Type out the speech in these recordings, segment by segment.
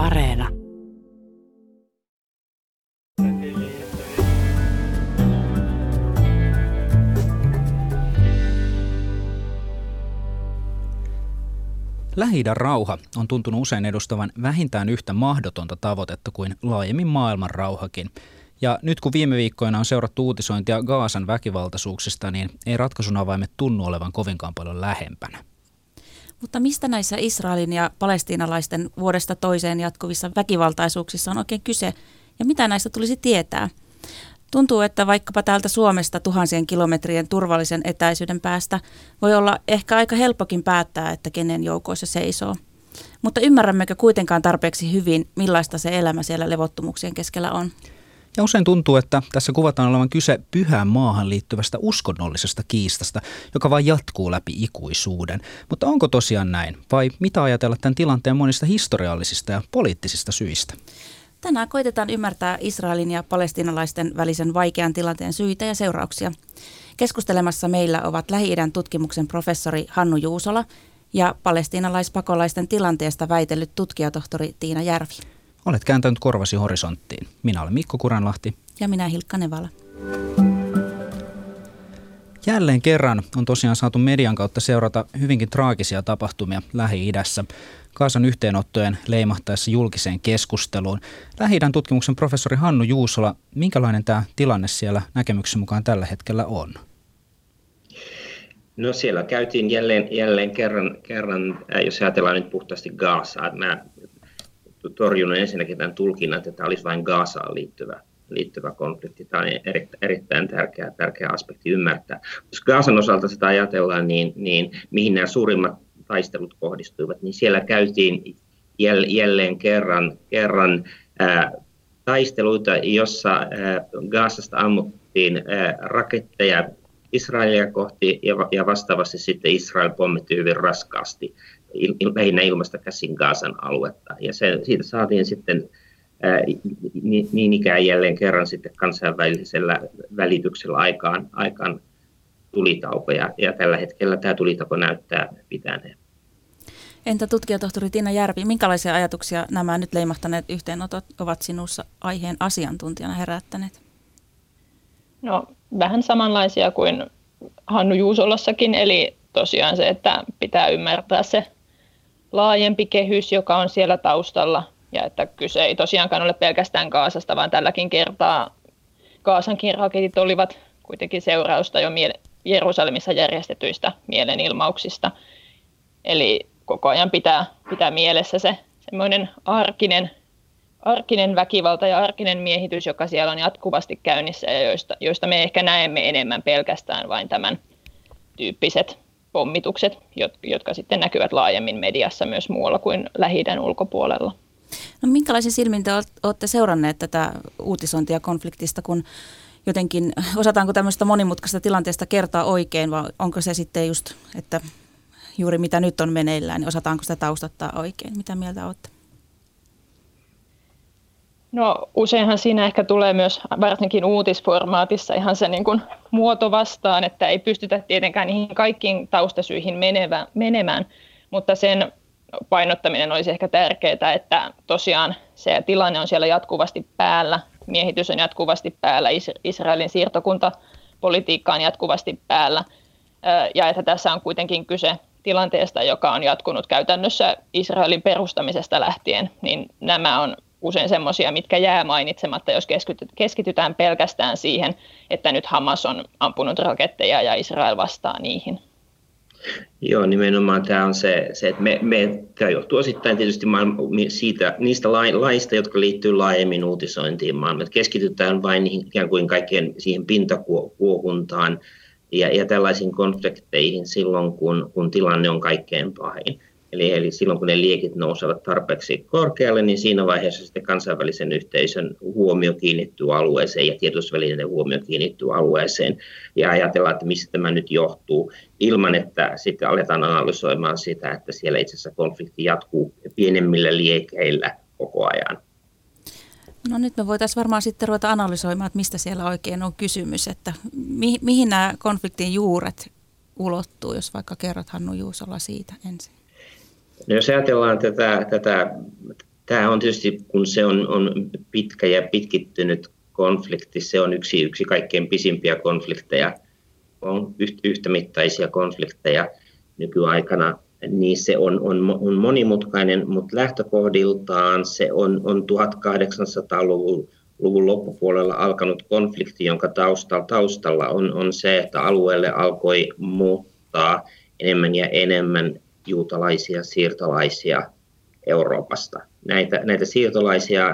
Areena. lähi rauha on tuntunut usein edustavan vähintään yhtä mahdotonta tavoitetta kuin laajemmin maailman rauhakin. Ja nyt kun viime viikkoina on seurattu uutisointia Gaasan väkivaltaisuuksista, niin ei ratkaisun avaimet tunnu olevan kovinkaan paljon lähempänä. Mutta mistä näissä Israelin ja palestiinalaisten vuodesta toiseen jatkuvissa väkivaltaisuuksissa on oikein kyse ja mitä näistä tulisi tietää? Tuntuu, että vaikkapa täältä Suomesta tuhansien kilometrien turvallisen etäisyyden päästä voi olla ehkä aika helppokin päättää, että kenen joukoissa seisoo. Mutta ymmärrämmekö kuitenkaan tarpeeksi hyvin, millaista se elämä siellä levottomuuksien keskellä on? Ja usein tuntuu, että tässä kuvataan olevan kyse pyhään maahan liittyvästä uskonnollisesta kiistasta, joka vain jatkuu läpi ikuisuuden. Mutta onko tosiaan näin? Vai mitä ajatella tämän tilanteen monista historiallisista ja poliittisista syistä? Tänään koitetaan ymmärtää Israelin ja palestinalaisten välisen vaikean tilanteen syitä ja seurauksia. Keskustelemassa meillä ovat Lähi-idän tutkimuksen professori Hannu Juusola ja palestiinalaispakolaisten tilanteesta väitellyt tutkijatohtori Tiina Järvi. Olet kääntänyt korvasi horisonttiin. Minä olen Mikko Kuranlahti. Ja minä Hilkka Nevala. Jälleen kerran on tosiaan saatu median kautta seurata hyvinkin traagisia tapahtumia Lähi-idässä. Kaasan yhteenottojen leimahtaessa julkiseen keskusteluun. lähi tutkimuksen professori Hannu Juusola, minkälainen tämä tilanne siellä näkemyksen mukaan tällä hetkellä on? No siellä käytiin jälleen, jälleen kerran, kerran, jos ajatellaan nyt puhtaasti Gaasaa, mä torjunut ensinnäkin tämän tulkinnan, että tämä olisi vain Gaasaan liittyvä, liittyvä konflikti. Tämä on erittäin tärkeä, tärkeä aspekti ymmärtää. Jos Gaasan osalta sitä ajatellaan, niin, niin mihin nämä suurimmat taistelut kohdistuivat, niin siellä käytiin jälleen kerran, kerran ää, taisteluita, jossa ää, Gaasasta ammuttiin ää, raketteja Israelia kohti ja, ja vastaavasti sitten Israel pommitti hyvin raskaasti il, il, lähinnä ilmasta käsin Gaasan aluetta. Ja se, siitä saatiin sitten ää, niin, niin ikään jälleen kerran sitten kansainvälisellä välityksellä aikaan, aikaan tulitauko. Ja, ja tällä hetkellä tämä tulitauko näyttää pitäneen. Entä tutkijatohtori Tiina Järvi, minkälaisia ajatuksia nämä nyt leimahtaneet yhteenotot ovat sinussa aiheen asiantuntijana herättäneet? No vähän samanlaisia kuin Hannu Juusolossakin, eli tosiaan se, että pitää ymmärtää se laajempi kehys, joka on siellä taustalla, ja että kyse ei tosiaankaan ole pelkästään Kaasasta, vaan tälläkin kertaa Kaasankin raketit olivat kuitenkin seurausta jo Jerusalemissa järjestetyistä mielenilmauksista. Eli koko ajan pitää, pitää mielessä se semmoinen arkinen, arkinen väkivalta ja arkinen miehitys, joka siellä on jatkuvasti käynnissä ja joista, joista me ehkä näemme enemmän pelkästään vain tämän tyyppiset pommitukset, jotka sitten näkyvät laajemmin mediassa myös muualla kuin lähi ulkopuolella. No minkälaisen silmin te olette seuranneet tätä uutisointia konfliktista, kun jotenkin, osataanko tämmöistä monimutkaista tilanteesta kertoa oikein, vai onko se sitten just, että juuri mitä nyt on meneillään, niin osataanko sitä taustattaa oikein? Mitä mieltä olette? No useinhan siinä ehkä tulee myös varsinkin uutisformaatissa ihan se niin kuin muoto vastaan, että ei pystytä tietenkään niihin kaikkiin taustasyihin menevä, menemään, mutta sen painottaminen olisi ehkä tärkeää, että tosiaan se tilanne on siellä jatkuvasti päällä, miehitys on jatkuvasti päällä, Israelin siirtokuntapolitiikka on jatkuvasti päällä ja että tässä on kuitenkin kyse tilanteesta, joka on jatkunut käytännössä Israelin perustamisesta lähtien, niin nämä on usein semmoisia, mitkä jää mainitsematta, jos keskitytään pelkästään siihen, että nyt Hamas on ampunut raketteja ja Israel vastaa niihin. Joo, nimenomaan tämä on se, se että me, me, tämä johtuu osittain tietysti siitä, niistä laista, jotka liittyy laajemmin uutisointiin maailmaan. Keskitytään vain niihin, ikään kuin kaikkien siihen pintakuohuntaan ja, ja tällaisiin konflikteihin silloin, kun, kun tilanne on kaikkein pahin. Eli, eli silloin kun ne liekit nousevat tarpeeksi korkealle, niin siinä vaiheessa sitten kansainvälisen yhteisön huomio kiinnittyy alueeseen ja tiedotusvälineiden huomio kiinnittyy alueeseen ja ajatellaan, että mistä tämä nyt johtuu, ilman että sitten aletaan analysoimaan sitä, että siellä itse asiassa konflikti jatkuu pienemmillä liekeillä koko ajan. No nyt me voitaisiin varmaan sitten ruveta analysoimaan, että mistä siellä oikein on kysymys, että mi- mihin nämä konfliktin juuret ulottuu, jos vaikka kerrot Hannu Juusola siitä ensin. No jos ajatellaan tätä, tätä Tämä on tietysti, kun se on, on pitkä ja pitkittynyt konflikti, se on yksi, yksi kaikkein pisimpiä konflikteja, on yhtämittaisia konflikteja nykyaikana, niin se on, on, on monimutkainen, mutta lähtökohdiltaan se on, on 1800-luvun luvun loppupuolella alkanut konflikti, jonka taustalla, taustalla on, on se, että alueelle alkoi muuttaa enemmän ja enemmän juutalaisia siirtolaisia Euroopasta. Näitä, näitä siirtolaisia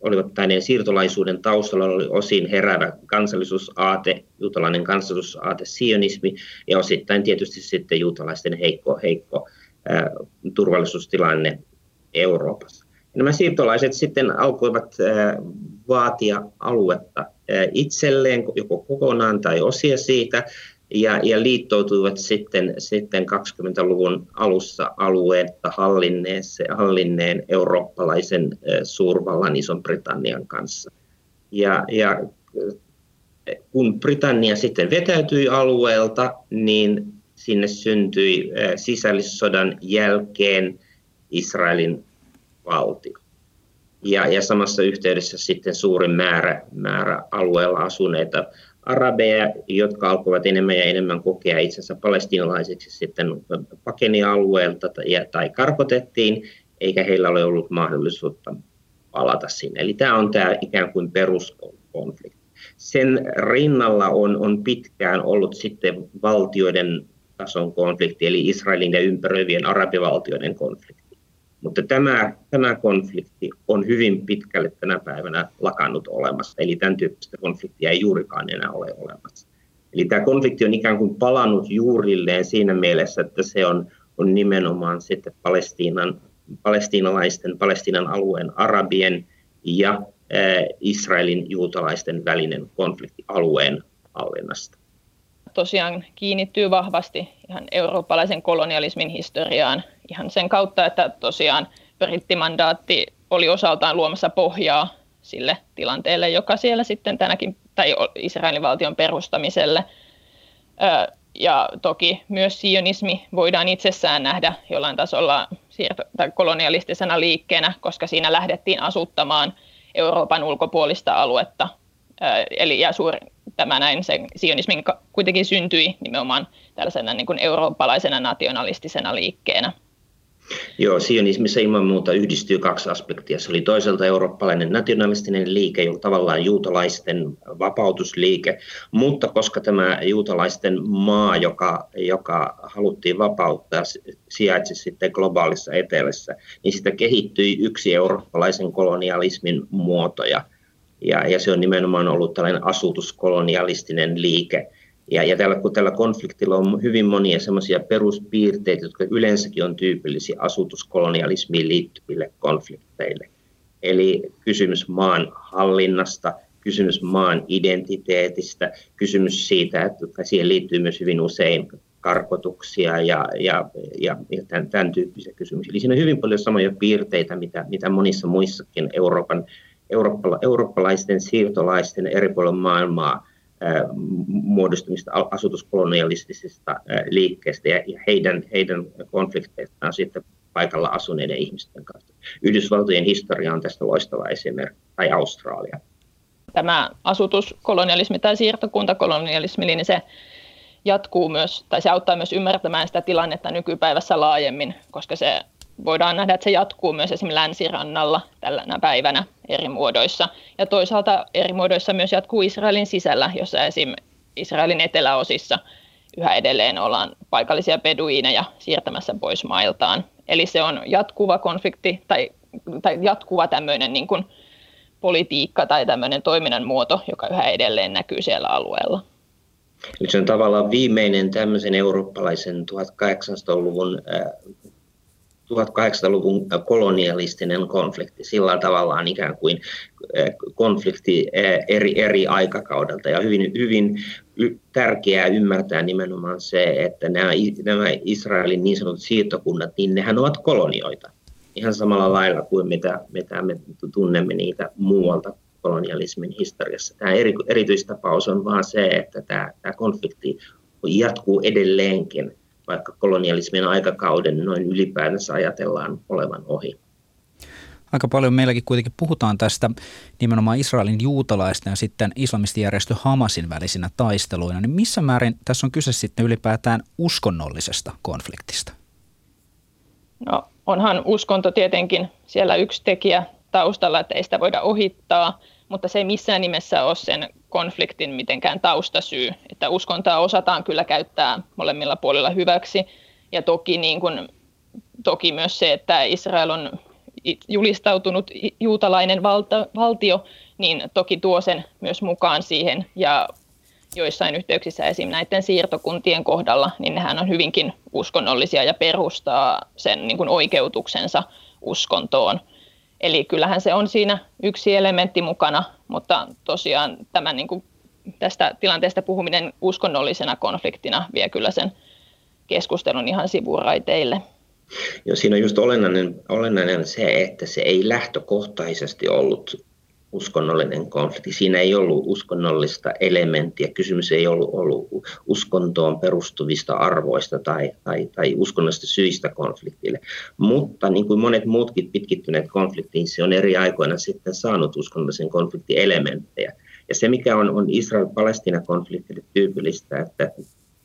olivat tänne siirtolaisuuden taustalla oli osin heräävä kansallisuusaate, juutalainen kansallisuusaate, sionismi ja osittain tietysti sitten juutalaisten heikko, heikko ää, turvallisuustilanne Euroopassa. Nämä siirtolaiset sitten alkoivat vaatia aluetta itselleen, joko kokonaan tai osia siitä, ja, ja liittoutuivat sitten, sitten 20-luvun alussa alueetta hallinneen eurooppalaisen suurvallan Ison-Britannian kanssa. Ja, ja kun Britannia sitten vetäytyi alueelta, niin sinne syntyi sisällissodan jälkeen Israelin valtio. Ja, ja samassa yhteydessä sitten suurin määrä, määrä alueella asuneita arabeja, jotka alkoivat enemmän ja enemmän kokea itsensä palestinalaisiksi sitten pakeni alueelta tai, karkotettiin, eikä heillä ole ollut mahdollisuutta palata sinne. Eli tämä on tämä ikään kuin peruskonflikti. Sen rinnalla on, on pitkään ollut sitten valtioiden tason konflikti, eli Israelin ja ympäröivien arabivaltioiden konflikti. Mutta tämä, tämä konflikti on hyvin pitkälle tänä päivänä lakannut olemassa, eli tämän tyyppistä konfliktia ei juurikaan enää ole olemassa. Eli tämä konflikti on ikään kuin palannut juurilleen siinä mielessä, että se on, on nimenomaan sitten Palestiinan, palestiinalaisten, Palestiinan alueen arabien ja äh, Israelin juutalaisten välinen konflikti alueen hallinnasta. Tosiaan kiinnittyy vahvasti ihan eurooppalaisen kolonialismin historiaan ihan sen kautta, että tosiaan brittimandaatti oli osaltaan luomassa pohjaa sille tilanteelle, joka siellä sitten tänäkin, tai Israelin valtion perustamiselle. Ja toki myös sionismi voidaan itsessään nähdä jollain tasolla siirto- tai kolonialistisena liikkeenä, koska siinä lähdettiin asuttamaan Euroopan ulkopuolista aluetta. Eli ja suuri, tämä näin sen sionismin kuitenkin syntyi nimenomaan tällaisena niin kuin eurooppalaisena nationalistisena liikkeenä. Joo, sionismissa ilman muuta yhdistyy kaksi aspektia. Se oli toisaalta eurooppalainen nationalistinen liike, jo tavallaan juutalaisten vapautusliike, mutta koska tämä juutalaisten maa, joka, joka haluttiin vapauttaa, sijaitsi sitten globaalissa etelässä, niin sitä kehittyi yksi eurooppalaisen kolonialismin muotoja. Ja, ja se on nimenomaan ollut tällainen asutuskolonialistinen liike, ja, ja tällä, kun tällä konfliktilla on hyvin monia semmoisia peruspiirteitä, jotka yleensäkin on tyypillisiä asutuskolonialismiin liittyville konflikteille. Eli kysymys maan hallinnasta, kysymys maan identiteetistä, kysymys siitä, että siihen liittyy myös hyvin usein karkotuksia ja, ja, ja, ja tämän, tämän tyyppisiä kysymyksiä. Eli siinä on hyvin paljon samoja piirteitä, mitä, mitä monissa muissakin Euroopan, eurooppala, eurooppalaisten siirtolaisten eri puolilla maailmaa muodostumista asutuskolonialistisista liikkeistä ja heidän, heidän konflikteistaan sitten paikalla asuneiden ihmisten kanssa. Yhdysvaltojen historia on tästä loistava esimerkki, tai Australia. Tämä asutuskolonialismi tai siirtokuntakolonialismi, niin se jatkuu myös, tai se auttaa myös ymmärtämään sitä tilannetta nykypäivässä laajemmin, koska se voidaan nähdä, että se jatkuu myös esimerkiksi länsirannalla tällä päivänä eri muodoissa. Ja toisaalta eri muodoissa myös jatkuu Israelin sisällä, jossa esim. Israelin eteläosissa yhä edelleen ollaan paikallisia beduiineja siirtämässä pois mailtaan. Eli se on jatkuva konflikti tai, tai jatkuva tämmöinen niin kuin politiikka tai tämmöinen toiminnan muoto, joka yhä edelleen näkyy siellä alueella. Nyt se on tavallaan viimeinen tämmöisen eurooppalaisen 1800-luvun 1800-luvun kolonialistinen konflikti, sillä tavallaan ikään kuin konflikti eri, eri aikakaudelta. Ja hyvin, hyvin tärkeää ymmärtää nimenomaan se, että nämä, nämä Israelin niin sanotut siirtokunnat, niin nehän ovat kolonioita. Ihan samalla lailla kuin mitä, mitä me tunnemme niitä muualta kolonialismin historiassa. Tämä eri, erityistapaus on vaan se, että tämä, tämä konflikti jatkuu edelleenkin – vaikka kolonialismin aikakauden noin ylipäätänsä ajatellaan olevan ohi. Aika paljon meilläkin kuitenkin puhutaan tästä nimenomaan Israelin juutalaisten ja sitten islamistijärjestö Hamasin välisinä taisteluina. Niin missä määrin tässä on kyse sitten ylipäätään uskonnollisesta konfliktista? No onhan uskonto tietenkin siellä yksi tekijä taustalla, että ei sitä voida ohittaa, mutta se ei missään nimessä ole sen konfliktin mitenkään taustasyy. Että uskontoa osataan kyllä käyttää molemmilla puolilla hyväksi. Ja toki, niin kuin, toki myös se, että Israel on julistautunut juutalainen valta, valtio, niin toki tuo sen myös mukaan siihen. Ja joissain yhteyksissä esim. näiden siirtokuntien kohdalla, niin nehän on hyvinkin uskonnollisia ja perustaa sen niin kuin oikeutuksensa uskontoon. Eli kyllähän se on siinä yksi elementti mukana, mutta tosiaan tämän niin kuin tästä tilanteesta puhuminen uskonnollisena konfliktina vie kyllä sen keskustelun ihan sivuraiteille. Joo, siinä on just olennainen, olennainen se, että se ei lähtökohtaisesti ollut uskonnollinen konflikti. Siinä ei ollut uskonnollista elementtiä. Kysymys ei ollut, ollut uskontoon perustuvista arvoista tai, tai, tai uskonnollisista syistä konfliktille. Mutta niin kuin monet muutkin pitkittyneet konfliktiin, se on eri aikoina sitten saanut uskonnollisen konfliktin elementtejä. Ja se, mikä on, on Israel-Palestina-konfliktille tyypillistä, että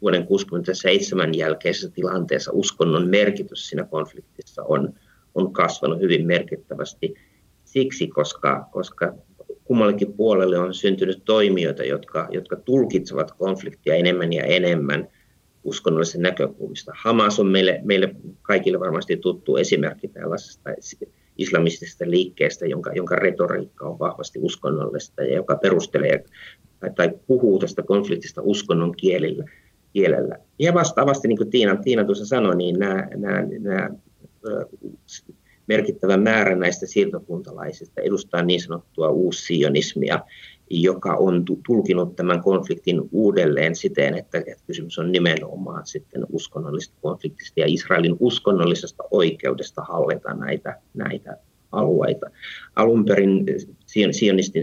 vuoden 1967 jälkeisessä tilanteessa uskonnon merkitys siinä konfliktissa on, on kasvanut hyvin merkittävästi siksi, koska, koska kummallekin puolelle on syntynyt toimijoita, jotka, jotka tulkitsevat konfliktia enemmän ja enemmän uskonnollisen näkökulmista. Hamas on meille, meille kaikille varmasti tuttu esimerkki tällaisesta islamistisesta liikkeestä, jonka, jonka retoriikka on vahvasti uskonnollista ja joka perustelee tai, tai puhuu tästä konfliktista uskonnon kielillä kielellä. Ja vastaavasti, niin kuin Tiina, Tiina tuossa sanoi, niin nämä, nämä, nämä merkittävä määrä näistä siirtokuntalaisista edustaa niin sanottua uussionismia, joka on tulkinut tämän konfliktin uudelleen siten, että, kysymys on nimenomaan sitten uskonnollisesta konfliktista ja Israelin uskonnollisesta oikeudesta hallita näitä, näitä alueita. Alun perin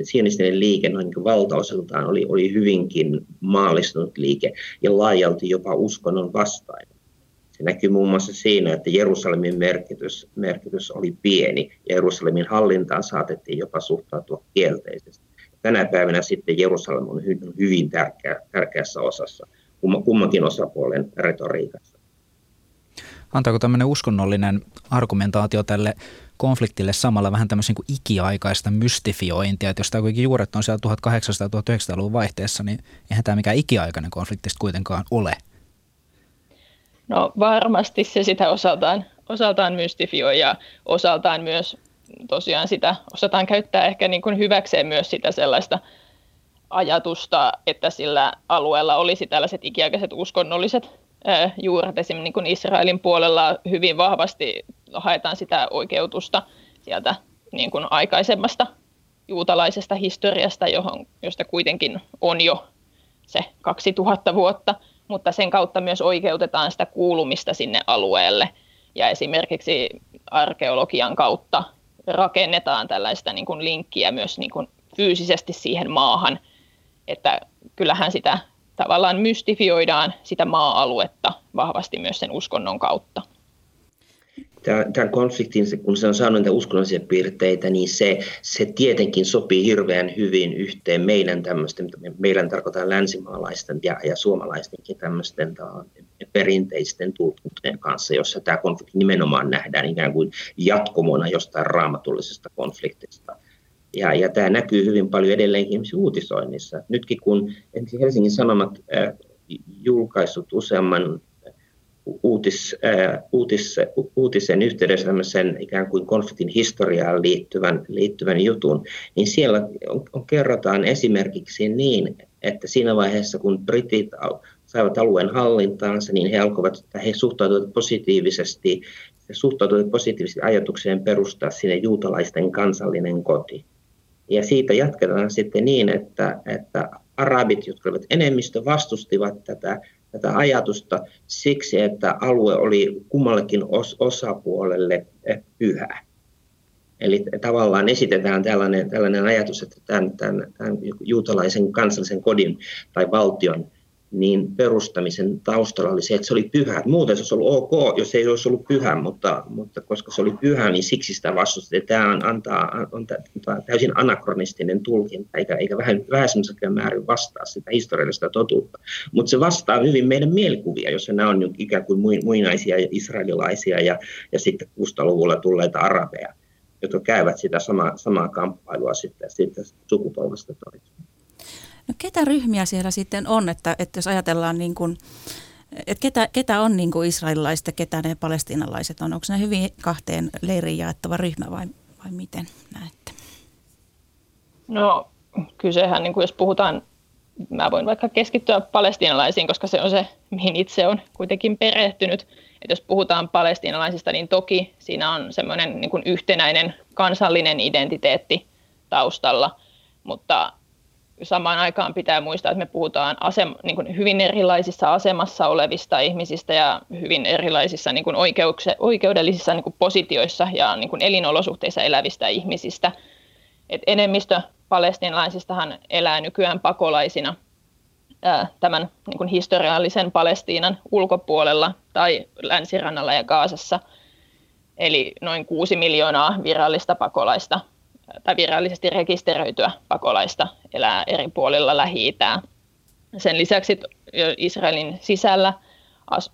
sionistinen liike noin niin valtaosaltaan oli, oli hyvinkin maallistunut liike ja laajalti jopa uskonnon vastainen. Se näkyy muun muassa siinä, että Jerusalemin merkitys, merkitys oli pieni ja Jerusalemin hallintaan saatettiin jopa suhtautua kielteisesti. Tänä päivänä sitten Jerusalem on hyvin tärkeä, tärkeässä osassa kummankin osapuolen retoriikassa. Antaako tämmöinen uskonnollinen argumentaatio tälle konfliktille samalla vähän tämmöisen kuin ikiaikaista mystifiointia, että jos tämä kuitenkin juuret on siellä 1800-1900-luvun vaihteessa, niin eihän tämä mikään ikiaikainen konflikti kuitenkaan ole. No varmasti se sitä osaltaan, osaltaan mystifioi ja osaltaan myös tosiaan sitä osataan käyttää ehkä niin kuin hyväkseen myös sitä sellaista ajatusta, että sillä alueella olisi tällaiset ikiaikaiset uskonnolliset juuret. Esimerkiksi niin kuin Israelin puolella hyvin vahvasti haetaan sitä oikeutusta sieltä niin kuin aikaisemmasta juutalaisesta historiasta, johon, josta kuitenkin on jo se 2000 vuotta, mutta sen kautta myös oikeutetaan sitä kuulumista sinne alueelle. Ja esimerkiksi arkeologian kautta rakennetaan tällaista niin kuin linkkiä myös niin kuin fyysisesti siihen maahan, että kyllähän sitä tavallaan mystifioidaan sitä maa-aluetta vahvasti myös sen uskonnon kautta tämän konfliktin, kun se on saanut näitä uskonnollisia piirteitä, niin se, se tietenkin sopii hirveän hyvin yhteen meidän tämmöisten, meidän tarkoitan länsimaalaisten ja, ja suomalaistenkin tämmöisten perinteisten tulkintojen kanssa, jossa tämä konflikti nimenomaan nähdään ikään kuin jatkomona jostain raamatullisesta konfliktista. Ja, ja tämä näkyy hyvin paljon edelleenkin uutisoinnissa. Nytkin kun Helsingin Sanomat äh, julkaissut useamman uutis, uutis, uutisen yhteydessä tämmöisen ikään kuin konfliktin historiaan liittyvän, liittyvän jutun, niin siellä on, on, kerrotaan esimerkiksi niin, että siinä vaiheessa kun britit saivat alueen hallintaansa, niin he alkoivat, että he suhtautuivat positiivisesti, suhtautuivat positiivisesti ajatukseen perustaa sinne juutalaisten kansallinen koti. Ja siitä jatketaan sitten niin, että, että arabit, jotka olivat enemmistö, vastustivat tätä tätä ajatusta siksi, että alue oli kummallekin os- osapuolelle eh, pyhä. Eli tavallaan esitetään tällainen, tällainen ajatus, että tämän, tämän, tämän juutalaisen kansallisen kodin tai valtion niin perustamisen taustalla oli se, että se oli pyhä. Muuten se olisi ollut ok, jos ei olisi ollut pyhä, mutta, mutta koska se oli pyhä, niin siksi sitä vastustettiin. Tämä on, antaa, on täysin anakronistinen tulkinta, eikä, eikä vähän vähäisemmässäkään määrin vastaa sitä historiallista totuutta. Mutta se vastaa hyvin meidän mielikuvia, jos nämä on ikään kuin muinaisia israelilaisia ja, ja sitten 60-luvulla tulleita arabeja, jotka käyvät sitä samaa, samaa kamppailua sitten, sitten sukupolvesta toiseen. No ketä ryhmiä siellä sitten on, että, että jos ajatellaan niin kuin, että ketä, ketä on niin kuin israelilaiset ja ketä ne palestiinalaiset on? Onko ne hyvin kahteen leiriin jaettava ryhmä vai, vai miten näette? No kysehän, niin kuin jos puhutaan, mä voin vaikka keskittyä palestiinalaisiin, koska se on se, mihin itse on kuitenkin perehtynyt. Että jos puhutaan palestiinalaisista, niin toki siinä on semmoinen niin kuin yhtenäinen kansallinen identiteetti taustalla, mutta samaan aikaan pitää muistaa, että me puhutaan asem, niin kuin hyvin erilaisissa asemassa olevista ihmisistä ja hyvin erilaisissa niin kuin oikeudellisissa niin kuin positioissa ja niin kuin elinolosuhteissa elävistä ihmisistä. Et enemmistö palestiinalaisistahan elää nykyään pakolaisina ää, tämän niin kuin historiallisen Palestiinan ulkopuolella tai länsirannalla ja Gaasassa. Eli noin 6 miljoonaa virallista pakolaista tai virallisesti rekisteröityä pakolaista elää eri puolilla lähi. Sen lisäksi Israelin sisällä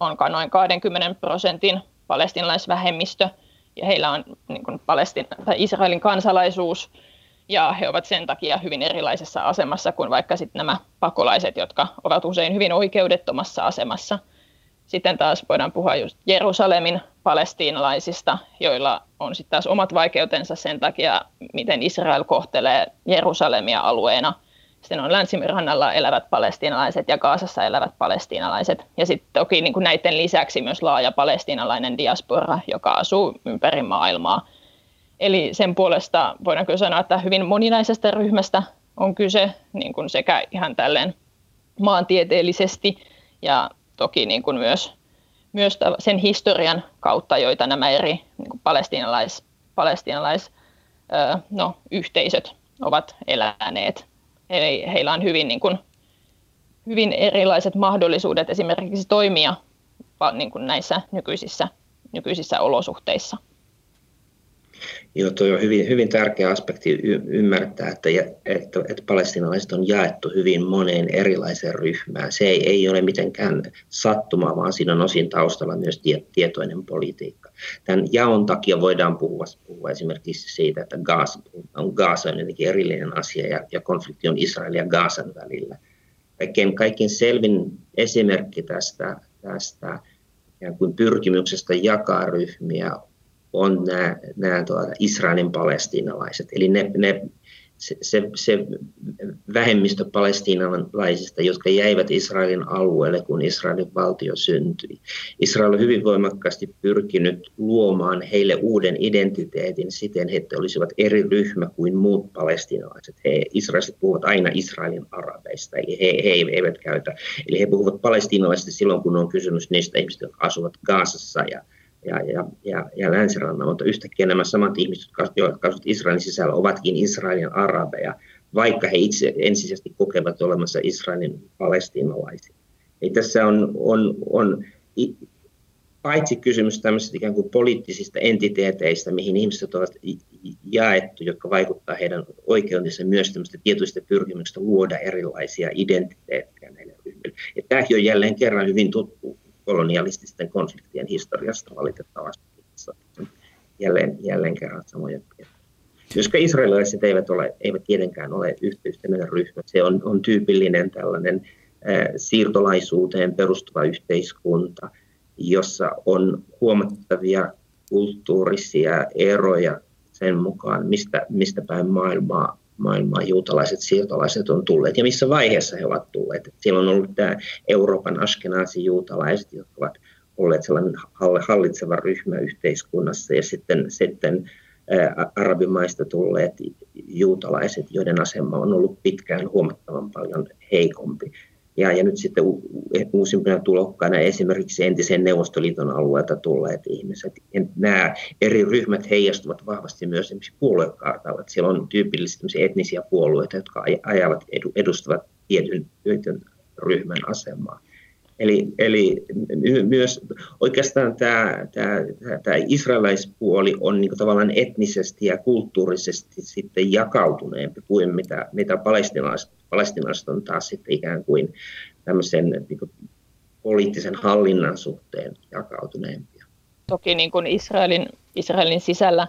on noin 20 prosentin palestinalaisvähemmistö, ja heillä on niin kuin Palestin, tai Israelin kansalaisuus, ja he ovat sen takia hyvin erilaisessa asemassa kuin vaikka sitten nämä pakolaiset, jotka ovat usein hyvin oikeudettomassa asemassa – sitten taas voidaan puhua just Jerusalemin palestiinalaisista, joilla on sitten taas omat vaikeutensa sen takia, miten Israel kohtelee Jerusalemia alueena. Sitten on länsimirannalla elävät palestiinalaiset ja Kaasassa elävät palestiinalaiset. Ja sitten toki niin kuin näiden lisäksi myös laaja palestiinalainen diaspora, joka asuu ympäri maailmaa. Eli sen puolesta voidaan kyllä sanoa, että hyvin moninaisesta ryhmästä on kyse niin kuin sekä ihan tälleen maantieteellisesti ja toki niin kuin myös, myös sen historian kautta, joita nämä eri niin kuin palestiinalais, palestiinalais no, yhteisöt ovat eläneet. Eli heillä on hyvin, niin kuin, hyvin erilaiset mahdollisuudet esimerkiksi toimia niin kuin näissä nykyisissä, nykyisissä olosuhteissa. Joo, on hyvin, hyvin tärkeä aspekti y- ymmärtää, että, että, että palestinalaiset on jaettu hyvin moneen erilaiseen ryhmään. Se ei, ei ole mitenkään sattumaa, vaan siinä on osin taustalla myös tie, tietoinen politiikka. Tämän jaon takia voidaan puhua, puhua esimerkiksi siitä, että Gaza on, Gaza on jotenkin erillinen asia ja, ja konflikti on Israelin ja Gaasan välillä. Kaikkein, kaikkein selvin esimerkki tästä, tästä kuin pyrkimyksestä jakaa ryhmiä on nämä, nämä tuota, Israelin palestiinalaiset. Eli ne, ne, se, se, se vähemmistö palestiinalaisista, jotka jäivät Israelin alueelle, kun Israelin valtio syntyi. Israel on hyvin voimakkaasti pyrkinyt luomaan heille uuden identiteetin siten, että he olisivat eri ryhmä kuin muut palestiinalaiset. He, Israelista puhuvat aina Israelin arabeista, eli he, he eivät käytä. Eli he puhuvat palestiinalaisista silloin, kun on kysymys niistä ihmistä, jotka asuvat Gaasassa ja ja, ja, ja, ja länsirannalla, mutta yhtäkkiä nämä samat ihmiset, jotka asuvat Israelin sisällä, ovatkin Israelin arabeja, vaikka he itse ensisijaisesti kokevat olemassa Israelin palestiinalaisia. Eli tässä on, on, on paitsi kysymys tämmöisistä ikään kuin poliittisista entiteeteistä, mihin ihmiset ovat jaettu, jotka vaikuttaa heidän oikeutensa myös tämmöistä tietoista pyrkimyksistä luoda erilaisia identiteettejä näille ryhmille. Ja tämäkin on jälleen kerran hyvin tuttu kolonialististen konfliktien historiasta valitettavasti. Jälleen, jälleen kerran samoja Koska israelilaiset eivät, ole, eivät tietenkään ole yhteinen ryhmä. Se on, on tyypillinen tällainen äh, siirtolaisuuteen perustuva yhteiskunta, jossa on huomattavia kulttuurisia eroja sen mukaan, mistä, mistä päin maailmaa maailmaan juutalaiset siirtolaiset on tulleet ja missä vaiheessa he ovat tulleet. siellä on ollut tämä Euroopan askenaasi juutalaiset, jotka ovat olleet sellainen hallitseva ryhmä yhteiskunnassa ja sitten, sitten arabimaista tulleet juutalaiset, joiden asema on ollut pitkään huomattavan paljon heikompi. Ja, ja nyt sitten uusimpina tulokkaina esimerkiksi entisen Neuvostoliiton alueelta tulleet ihmiset. Nämä eri ryhmät heijastuvat vahvasti myös esimerkiksi puoluekartalla. Siellä on tyypillisesti etnisiä puolueita, jotka ajavat, edustavat tietyn, tietyn ryhmän asemaa. Eli, eli myös oikeastaan tämä, tämä, tämä israelaispuoli on niin tavallaan etnisesti ja kulttuurisesti sitten jakautuneempi kuin mitä, mitä palestinalaiset on taas sitten ikään kuin tämmöisen niin kuin poliittisen hallinnan suhteen jakautuneempia. Toki niin kuin Israelin, Israelin sisällä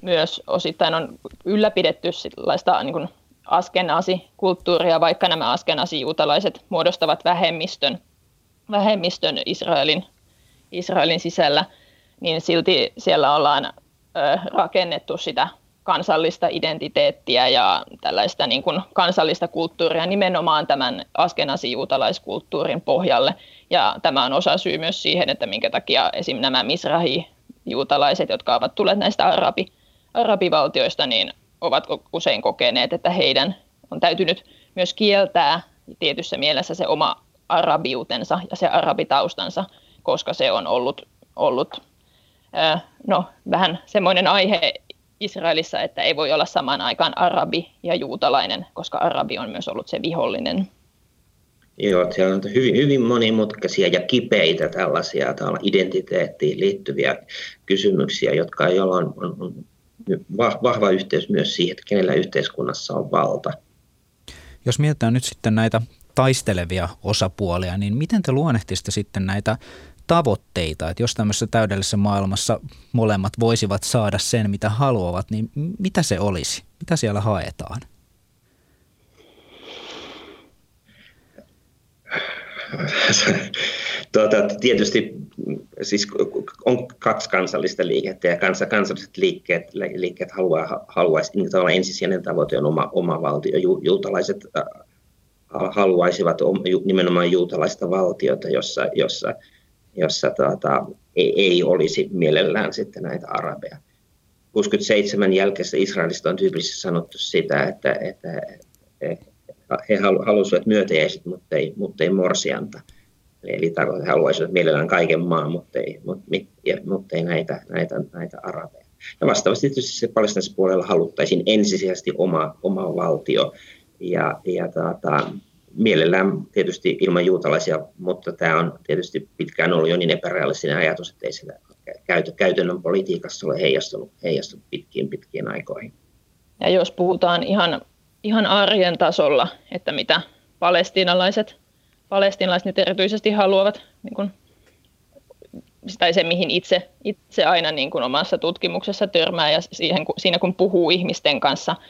myös osittain on ylläpidetty sellaista niin kuin askenasi-kulttuuria, vaikka nämä askenasi-juutalaiset muodostavat vähemmistön vähemmistön Israelin, Israelin sisällä, niin silti siellä ollaan ö, rakennettu sitä kansallista identiteettiä ja tällaista niin kuin kansallista kulttuuria nimenomaan tämän askenasi-juutalaiskulttuurin pohjalle. Ja tämä on osa syy myös siihen, että minkä takia esim. nämä misrahi-juutalaiset, jotka ovat tulleet näistä arabi, arabivaltioista, niin ovat usein kokeneet, että heidän on täytynyt myös kieltää tietyssä mielessä se oma arabiutensa ja se arabitaustansa, koska se on ollut, ollut no, vähän semmoinen aihe Israelissa, että ei voi olla samaan aikaan arabi ja juutalainen, koska arabi on myös ollut se vihollinen. Joo, siellä on hyvin, hyvin monimutkaisia ja kipeitä tällaisia identiteettiin liittyviä kysymyksiä, jotka ei ole on, on, on vahva yhteys myös siihen, että kenellä yhteiskunnassa on valta. Jos mietitään nyt sitten näitä taistelevia osapuolia, niin miten te luonnehtisitte sitten näitä tavoitteita, että jos tämmöisessä täydellisessä maailmassa molemmat voisivat saada sen, mitä haluavat, niin mitä se olisi? Mitä siellä haetaan? tuota, tietysti siis on kaksi kansallista liikettä ja kansa, kansalliset liikkeet, liikkeet haluaa, haluaisi, niin ensisijainen tavoite on oma, oma valtio. Ju, juutalaiset haluaisivat nimenomaan juutalaista valtiota, jossa, jossa, jossa tuota, ei, ei olisi mielellään sitten näitä arabeja. 67 jälkeessä Israelista on tyypillisesti sanottu sitä, että, että he halusivat myötäjäiset, mutta ei, mutta ei morsianta. Eli he haluaisivat mielellään kaiken maan, mutta ei, mutta, mutta ei näitä, näitä, näitä arabeja. Ja vastaavasti tietysti se puolella haluttaisiin ensisijaisesti oma, oma valtio, ja, ja tota, mielellään tietysti ilman juutalaisia, mutta tämä on tietysti pitkään ollut jo niin epärealistinen ajatus, että ei sitä käytännön politiikassa ole heijastunut, heijastunut pitkiin pitkiin aikoihin. Ja jos puhutaan ihan, ihan arjen tasolla, että mitä palestiinalaiset, palestiinalaiset nyt erityisesti haluavat, niin kuin, tai se mihin itse, itse aina niin kuin omassa tutkimuksessa törmää ja siihen, siinä kun puhuu ihmisten kanssa –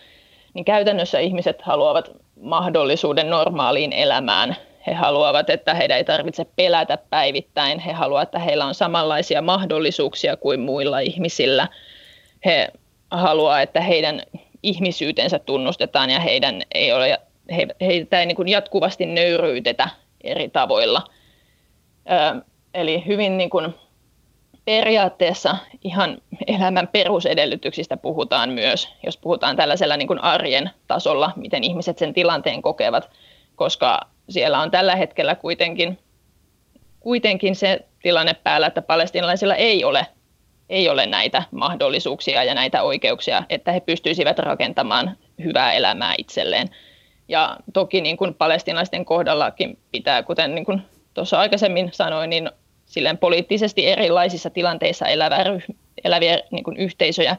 niin käytännössä ihmiset haluavat mahdollisuuden normaaliin elämään. He haluavat, että heidän ei tarvitse pelätä päivittäin. He haluavat, että heillä on samanlaisia mahdollisuuksia kuin muilla ihmisillä. He haluavat, että heidän ihmisyytensä tunnustetaan ja heidän ei ole, he, heitä ei niin jatkuvasti nöyryytetä eri tavoilla. Ö, eli hyvin niin kuin periaatteessa ihan elämän perusedellytyksistä puhutaan myös, jos puhutaan tällaisella niin kuin arjen tasolla, miten ihmiset sen tilanteen kokevat, koska siellä on tällä hetkellä kuitenkin, kuitenkin se tilanne päällä, että palestinalaisilla ei ole, ei ole näitä mahdollisuuksia ja näitä oikeuksia, että he pystyisivät rakentamaan hyvää elämää itselleen. Ja toki niin kuin palestinalaisten kohdallakin pitää, kuten niin kuin tuossa aikaisemmin sanoin, niin silleen poliittisesti erilaisissa tilanteissa eläviä, eläviä niin kuin yhteisöjä,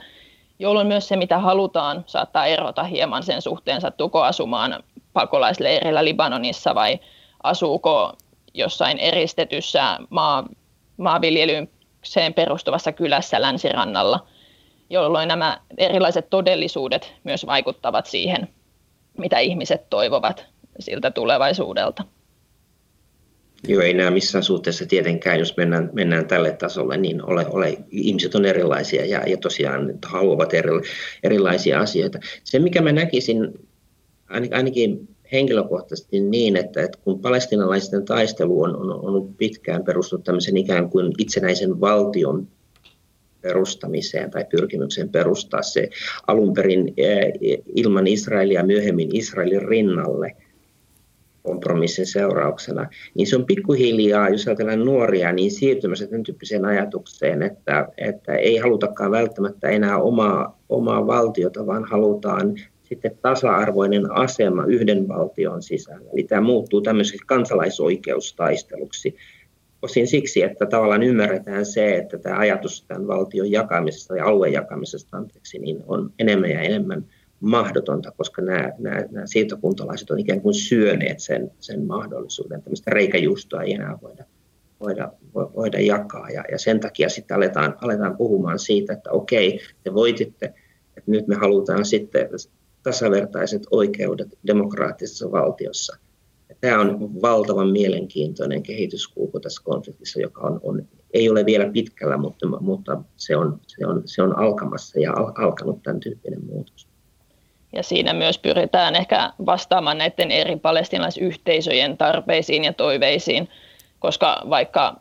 jolloin myös se, mitä halutaan, saattaa erota hieman sen suhteen, sattuuko asumaan pakolaisleirillä Libanonissa vai asuuko jossain eristetyssä maa, maanviljelykseen perustuvassa kylässä länsirannalla, jolloin nämä erilaiset todellisuudet myös vaikuttavat siihen, mitä ihmiset toivovat siltä tulevaisuudelta. Joo, ei nämä missään suhteessa tietenkään, jos mennään, mennään tälle tasolle, niin ole, ole, ihmiset on erilaisia ja, ja tosiaan haluavat eri, erilaisia asioita. Se, mikä mä näkisin ainakin henkilökohtaisesti niin, että, että kun palestinalaisten taistelu on, on, on ollut pitkään perustunut tämmöisen ikään kuin itsenäisen valtion perustamiseen tai pyrkimykseen perustaa se alun perin ilman Israelia myöhemmin Israelin rinnalle – kompromissin seurauksena, niin se on pikkuhiljaa, jos ajatellaan nuoria, niin siirtymässä tämän tyyppiseen ajatukseen, että, että ei halutakaan välttämättä enää omaa, omaa valtiota, vaan halutaan sitten tasa-arvoinen asema yhden valtion sisällä. Eli tämä muuttuu tämmöiseksi kansalaisoikeustaisteluksi. Osin siksi, että tavallaan ymmärretään se, että tämä ajatus tämän valtion jakamisesta ja alueen jakamisesta anteeksi, niin on enemmän ja enemmän mahdotonta, koska nämä, nämä, nämä siirtokuntalaiset on ikään kuin syöneet sen, sen mahdollisuuden. Tämmöistä reikäjuustoa ei enää voida, voida, voida jakaa. Ja, ja sen takia sitten aletaan, aletaan puhumaan siitä, että okei, te voititte, että nyt me halutaan sitten tasavertaiset oikeudet demokraattisessa valtiossa. Ja tämä on valtavan mielenkiintoinen kehityskulku tässä konfliktissa, joka on, on, ei ole vielä pitkällä, mutta, mutta se, on, se, on, se on alkamassa ja al, alkanut tämän tyyppinen muutos. Ja siinä myös pyritään ehkä vastaamaan näiden eri palestinaisyhteisöjen tarpeisiin ja toiveisiin, koska vaikka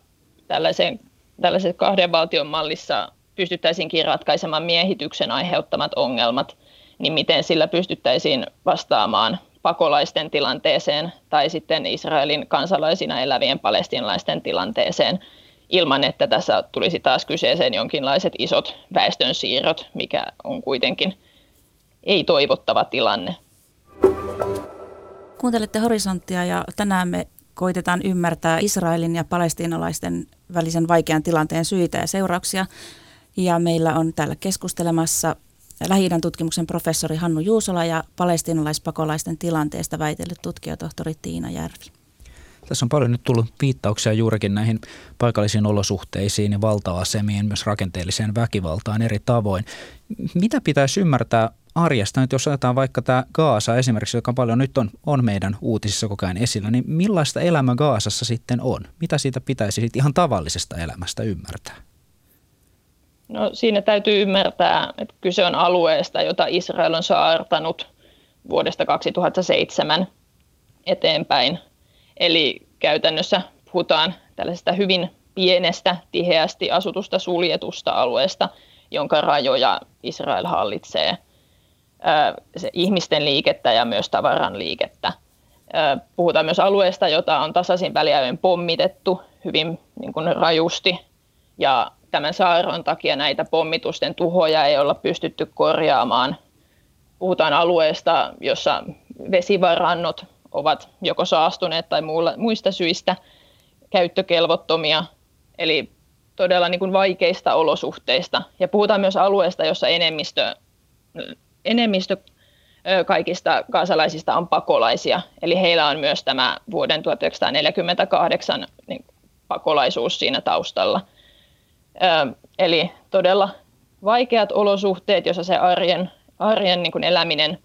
tällaisen, tällaisen kahden valtion mallissa pystyttäisiinkin ratkaisemaan miehityksen aiheuttamat ongelmat, niin miten sillä pystyttäisiin vastaamaan pakolaisten tilanteeseen tai sitten Israelin kansalaisina elävien palestinalaisten tilanteeseen ilman, että tässä tulisi taas kyseeseen jonkinlaiset isot väestönsiirrot, mikä on kuitenkin ei toivottava tilanne. Kuuntelette horisonttia ja tänään me koitetaan ymmärtää Israelin ja palestiinalaisten välisen vaikean tilanteen syitä ja seurauksia. Ja meillä on täällä keskustelemassa lähi tutkimuksen professori Hannu Juusola ja palestiinalaispakolaisten tilanteesta väitellyt tutkijatohtori Tiina Järvi. Tässä on paljon nyt tullut viittauksia juurikin näihin paikallisiin olosuhteisiin ja valta-asemiin, myös rakenteelliseen väkivaltaan eri tavoin. Mitä pitäisi ymmärtää arjesta, nyt jos otetaan vaikka tämä Gaasa esimerkiksi, joka paljon nyt on, on meidän uutisissa koko ajan esillä, niin millaista elämä Gaasassa sitten on? Mitä siitä pitäisi sitten ihan tavallisesta elämästä ymmärtää? No, siinä täytyy ymmärtää, että kyse on alueesta, jota Israel on saartanut vuodesta 2007 eteenpäin. Eli käytännössä puhutaan tällaisesta hyvin pienestä, tiheästi asutusta, suljetusta alueesta, jonka rajoja Israel hallitsee – se ihmisten liikettä ja myös tavaran liikettä. Puhutaan myös alueesta, jota on tasaisin väliajoin pommitettu hyvin niin kuin rajusti ja tämän saaron takia näitä pommitusten tuhoja ei olla pystytty korjaamaan. Puhutaan alueesta, jossa vesivarannot ovat joko saastuneet tai muista syistä käyttökelvottomia, eli todella niin kuin vaikeista olosuhteista. Ja puhutaan myös alueesta, jossa enemmistö enemmistö kaikista kansalaisista on pakolaisia, eli heillä on myös tämä vuoden 1948 niin pakolaisuus siinä taustalla. Eli todella vaikeat olosuhteet, jossa se arjen, arjen niin kuin eläminen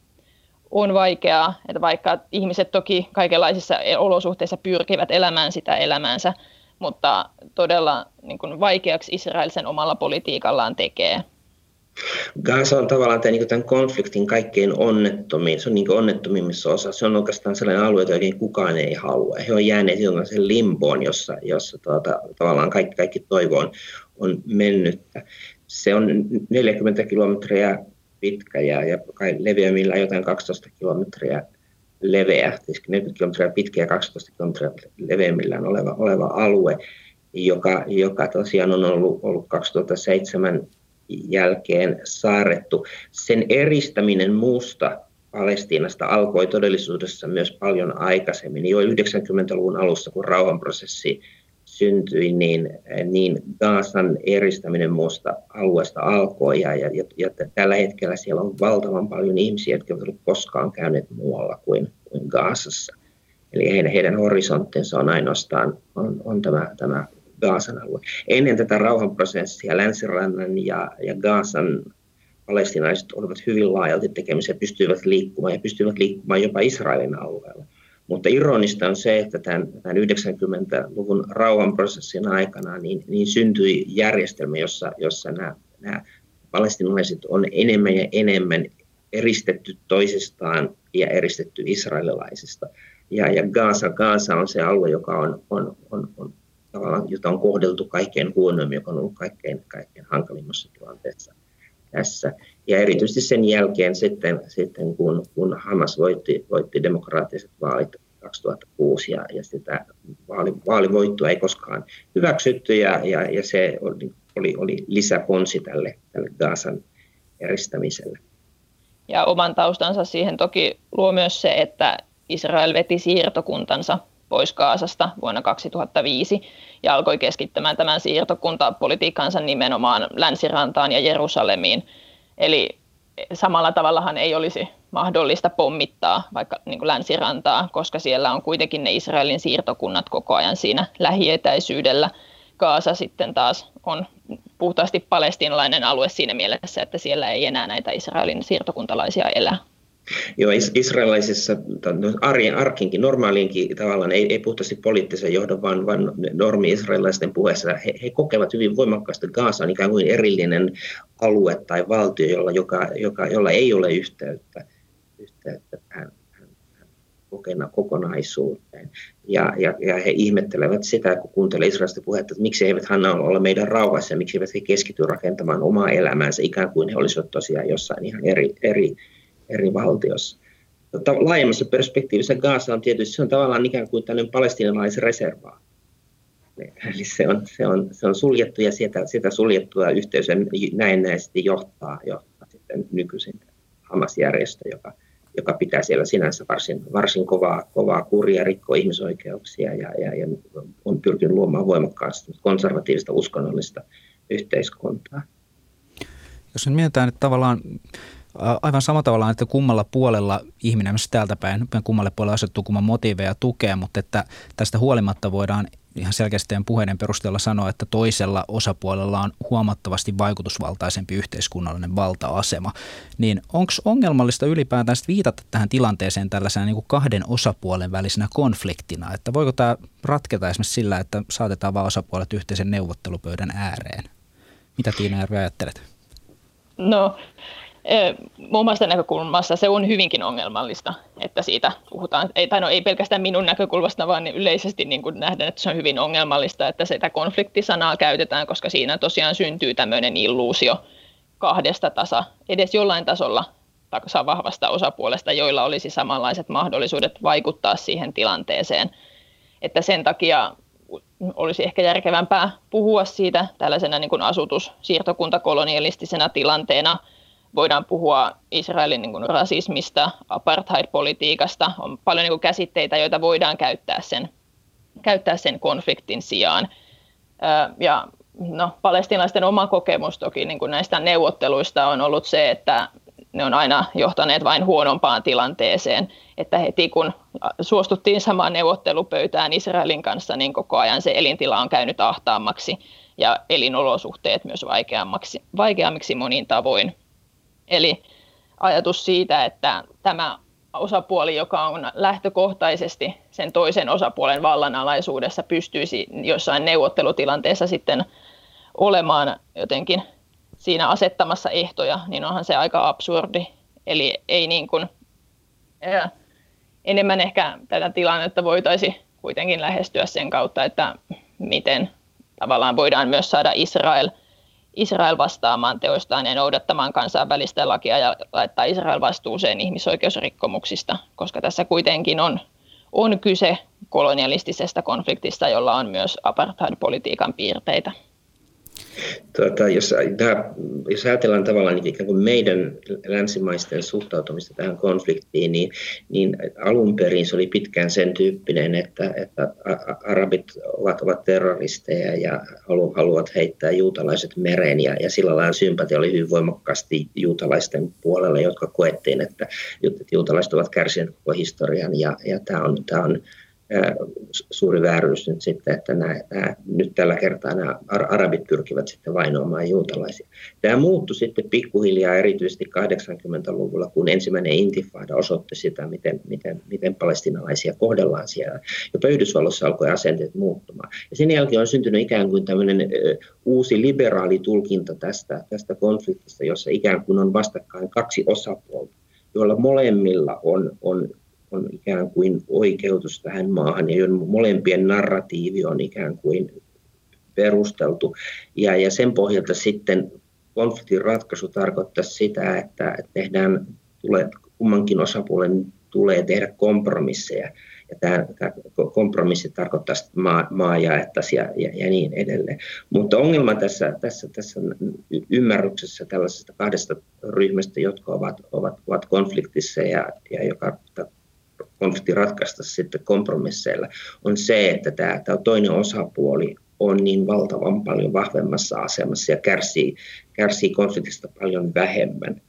on vaikeaa, että vaikka ihmiset toki kaikenlaisissa olosuhteissa pyrkivät elämään sitä elämäänsä, mutta todella niin kuin vaikeaksi Israel sen omalla politiikallaan tekee. Gaza on tavallaan tämän, niin tämän konfliktin kaikkein onnettomin, se on niin onnettomimmissa osa. Se on oikeastaan sellainen alue, jota oikein kukaan ei halua. He on jääneet sen limboon, jossa, jossa tuota, tavallaan kaikki, kaikki toivo on, on mennyttä. Se on 40 kilometriä pitkä ja, ja leveämmillään jotain 12 kilometriä leveä, siis 40 kilometriä pitkä ja 12 kilometriä leveämmillään oleva, oleva alue, joka, joka tosiaan on ollut, ollut 2007 jälkeen saarrettu. Sen eristäminen muusta Palestiinasta alkoi todellisuudessa myös paljon aikaisemmin. Jo 90-luvun alussa, kun rauhanprosessi syntyi, niin, niin Gaasan eristäminen muusta alueesta alkoi. Ja, ja, ja tällä hetkellä siellä on valtavan paljon ihmisiä, jotka eivät ole koskaan käyneet muualla kuin, kuin Gaasassa. Eli heidän, heidän horisonttinsa on ainoastaan on, on tämä, tämä Gaasan alue. Ennen tätä rauhanprosessia Länsirannan ja, ja Gaasan palestinaiset olivat hyvin laajalti tekemisiä, pystyivät liikkumaan ja pystyivät liikkumaan jopa Israelin alueella. Mutta ironista on se, että tämän, tämän 90-luvun rauhanprosessin aikana niin, niin syntyi järjestelmä, jossa, jossa nämä, nämä palestinaiset on enemmän ja enemmän eristetty toisistaan ja eristetty israelilaisista. Ja, ja Gaza, Gaza on se alue, joka on, on, on, on tavallaan, jota on kohdeltu kaikkein huonoimmin, joka on ollut kaikkein, kaikkein hankalimmassa tilanteessa tässä. Ja erityisesti sen jälkeen sitten, sitten kun, kun Hamas voitti, voitti demokraattiset vaalit 2006 ja, ja sitä vaali, vaalivoittoa ei koskaan hyväksytty ja, ja, ja se oli, oli, oli lisäponsi tälle, tälle Gaasan eristämiselle. Ja oman taustansa siihen toki luo myös se, että Israel veti siirtokuntansa pois Kaasasta vuonna 2005 ja alkoi keskittämään tämän siirtokuntapolitiikkansa nimenomaan Länsirantaan ja Jerusalemiin. Eli samalla tavallahan ei olisi mahdollista pommittaa vaikka niin kuin länsirantaa, koska siellä on kuitenkin ne Israelin siirtokunnat koko ajan siinä lähietäisyydellä. Kaasa sitten taas on puhtaasti palestinalainen alue siinä mielessä, että siellä ei enää näitä Israelin siirtokuntalaisia elä. Joo, israelaisissa no, arkinkin, normaaliinkin tavallaan, ei, ei puhtaasti poliittisen johdon, vaan, vaan normi-israelaisten puheessa, he, he kokevat hyvin voimakkaasti Gaasan ikään kuin erillinen alue tai valtio, jolla, joka, joka, jolla ei ole yhteyttä, yhteyttä tähän, kokena kokonaisuuteen. Ja, ja, ja he ihmettelevät sitä, kun kuuntelee israelista puhetta, että miksi eivät hän olla meidän rauhassa miksi eivät he keskity rakentamaan omaa elämäänsä, ikään kuin he olisivat tosiaan jossain ihan eri, eri eri valtiossa. Mutta laajemmassa perspektiivissä Gaza on tietysti se on tavallaan ikään kuin tällainen palestinalaisreservaa. Eli se on, se on, se on suljettu ja sitä, sitä suljettua yhteisöä näennäisesti johtaa, johtaa sitten nykyisin Hamas-järjestö, joka, joka pitää siellä sinänsä varsin, varsin kovaa, kovaa kuria, rikkoo ihmisoikeuksia ja, ja, ja on pyrkinyt luomaan voimakkaasti konservatiivista uskonnollista yhteiskuntaa. Jos nyt mietitään, että tavallaan aivan samalla tavalla, että kummalla puolella ihminen myös täältä päin, kummalle puolelle asettuu kumman motiiveja tukea, mutta että tästä huolimatta voidaan ihan selkeästi puheiden perusteella sanoa, että toisella osapuolella on huomattavasti vaikutusvaltaisempi yhteiskunnallinen valta-asema. Niin onko ongelmallista ylipäätään viitata tähän tilanteeseen tällaisena niin kuin kahden osapuolen välisenä konfliktina? Että voiko tämä ratketa esimerkiksi sillä, että saatetaan vain osapuolet yhteisen neuvottelupöydän ääreen? Mitä Tiina Järvi ajattelet? No Muun muassa näkökulmassa se on hyvinkin ongelmallista, että siitä puhutaan. Ei, tai no, ei pelkästään minun näkökulmasta, vaan yleisesti niin kuin nähdään, että se on hyvin ongelmallista, että sitä konfliktisanaa käytetään, koska siinä tosiaan syntyy tämmöinen illuusio kahdesta tasa, edes jollain tasolla vahvasta osapuolesta, joilla olisi samanlaiset mahdollisuudet vaikuttaa siihen tilanteeseen. Että sen takia olisi ehkä järkevämpää puhua siitä tällaisena niin kuin asutus- siirtokuntakolonialistisena tilanteena – voidaan puhua Israelin niin kuin rasismista, apartheid-politiikasta. On paljon niin kuin käsitteitä, joita voidaan käyttää sen, käyttää sen konfliktin sijaan. Ja no, palestinalaisten oma kokemus toki niin kuin näistä neuvotteluista on ollut se, että ne on aina johtaneet vain huonompaan tilanteeseen, että heti kun suostuttiin samaan neuvottelupöytään Israelin kanssa, niin koko ajan se elintila on käynyt ahtaammaksi ja elinolosuhteet myös vaikeammiksi, vaikeammiksi monin tavoin. Eli ajatus siitä, että tämä osapuoli, joka on lähtökohtaisesti sen toisen osapuolen vallanalaisuudessa, pystyisi jossain neuvottelutilanteessa sitten olemaan jotenkin siinä asettamassa ehtoja, niin onhan se aika absurdi. Eli ei niin kuin, enemmän ehkä tätä tilannetta voitaisiin kuitenkin lähestyä sen kautta, että miten tavallaan voidaan myös saada Israel – Israel vastaamaan teoistaan ja noudattamaan kansainvälistä lakia ja laittaa Israel vastuuseen ihmisoikeusrikkomuksista, koska tässä kuitenkin on, on kyse kolonialistisesta konfliktista, jolla on myös apartheid-politiikan piirteitä. Tuota, jos, tämä, jos ajatellaan tavallaan ikään kuin meidän länsimaisten suhtautumista tähän konfliktiin, niin, niin alun perin se oli pitkään sen tyyppinen, että, että arabit ovat, ovat terroristeja ja haluavat heittää juutalaiset mereen ja, ja sillä lailla sympatia oli hyvin voimakkaasti juutalaisten puolella, jotka koettiin, että, että juutalaiset ovat kärsineet koko historian ja, ja tämä on, tämä on suuri vääryys nyt sitten, että nämä, nämä, nyt tällä kertaa nämä arabit pyrkivät sitten vainoamaan juutalaisia. Tämä muuttui sitten pikkuhiljaa erityisesti 80-luvulla, kun ensimmäinen intifada osoitti sitä, miten, miten, miten palestinalaisia kohdellaan siellä. Jopa Yhdysvalloissa alkoi asenteet muuttumaan. Ja sen jälkeen on syntynyt ikään kuin tämmöinen uusi liberaali tulkinta tästä, tästä konfliktista, jossa ikään kuin on vastakkain kaksi osapuolta, joilla molemmilla on, on on ikään kuin oikeutus tähän maahan ja molempien narratiivi on ikään kuin perusteltu. Ja, ja sen pohjalta sitten konfliktin ratkaisu tarkoittaa sitä, että, tehdään, tulee, kummankin osapuolen tulee tehdä kompromisseja. Ja tämä, tämä kompromissi tarkoittaa maa, maa jaettaisiin ja, ja, ja niin edelleen. Mutta ongelma tässä, tässä, tässä ymmärryksessä tällaisesta kahdesta ryhmästä, jotka ovat, ovat, ovat konfliktissa ja, ja joka konflikti ratkaista sitten kompromisseilla, on se, että tämä, tämä toinen osapuoli on niin valtavan paljon vahvemmassa asemassa ja kärsii, kärsii konfliktista paljon vähemmän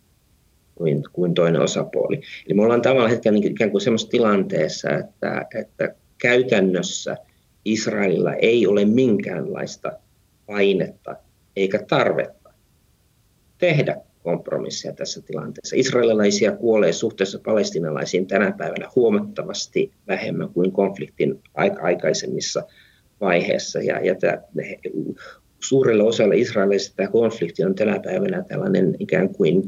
kuin, kuin toinen osapuoli. Eli me ollaan tavallaan hetkellä niin ikään kuin sellaisessa tilanteessa, että, että käytännössä Israelilla ei ole minkäänlaista painetta eikä tarvetta tehdä kompromisseja tässä tilanteessa. Israelilaisia kuolee suhteessa palestinalaisiin tänä päivänä huomattavasti vähemmän kuin konfliktin aika aikaisemmissa vaiheessa. Ja, ja tämä, suurella osalla israelilaisista tämä konflikti on tänä päivänä tällainen ikään kuin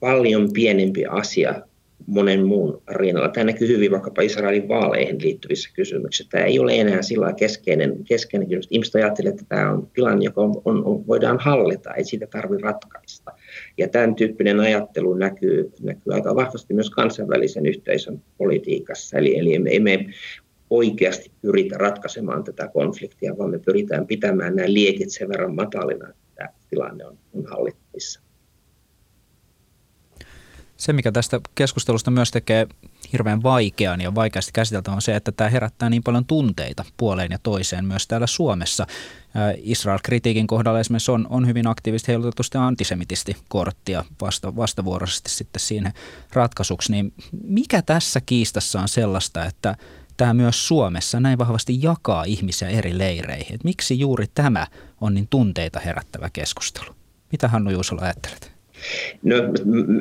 paljon pienempi asia monen muun rinnalla. Tämä näkyy hyvin vaikkapa Israelin vaaleihin liittyvissä kysymyksissä. Tämä ei ole enää sillä keskeinen, keskeinen kysymys. Ihmiset ajattelevat, että tämä on tilanne, joka on, on, on, voidaan hallita, ei siitä tarvitse ratkaista. Ja tämän tyyppinen ajattelu näkyy, näkyy aika vahvasti myös kansainvälisen yhteisön politiikassa. Eli, eli me emme oikeasti pyritä ratkaisemaan tätä konfliktia, vaan me pyritään pitämään nämä liekit sen verran matalina, että tämä tilanne on, on hallittavissa. Se, mikä tästä keskustelusta myös tekee hirveän vaikean ja vaikeasti käsiteltävän on se, että tämä herättää niin paljon tunteita puoleen ja toiseen myös täällä Suomessa. Israel-kritiikin kohdalla esimerkiksi on, on hyvin aktiivisesti heilutettu sitä antisemitisti korttia vasta, vastavuoroisesti sitten siinä ratkaisuksi. Niin mikä tässä kiistassa on sellaista, että tämä myös Suomessa näin vahvasti jakaa ihmisiä eri leireihin? Et miksi juuri tämä on niin tunteita herättävä keskustelu? Mitä Hannu Juusola ajattelet? No,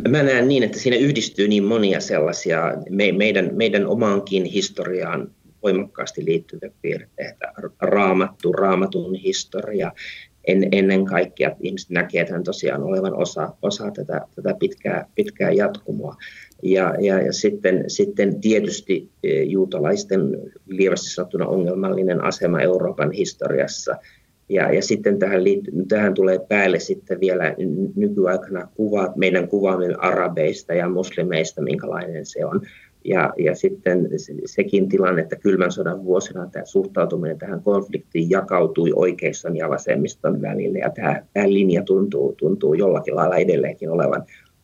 mä näen niin, että siinä yhdistyy niin monia sellaisia me, meidän, meidän omaankin historiaan voimakkaasti liittyviä piirteitä. Raamattu, raamatun historia, en, ennen kaikkea ihmiset näkevät tämän tosiaan olevan osa, osa tätä, tätä pitkää, pitkää jatkumoa. Ja, ja, ja sitten, sitten tietysti e, juutalaisten lievästi sanottuna ongelmallinen asema Euroopan historiassa – ja, ja sitten tähän, liitty, tähän tulee päälle sitten vielä nykyaikana kuvat, meidän kuvaamme arabeista ja muslimeista, minkälainen se on. Ja, ja sitten sekin tilanne, että kylmän sodan vuosina tämä suhtautuminen tähän konfliktiin jakautui oikeiston ja vasemmiston välille. Ja tämä, tämä linja tuntuu, tuntuu jollakin lailla edelleenkin olevan,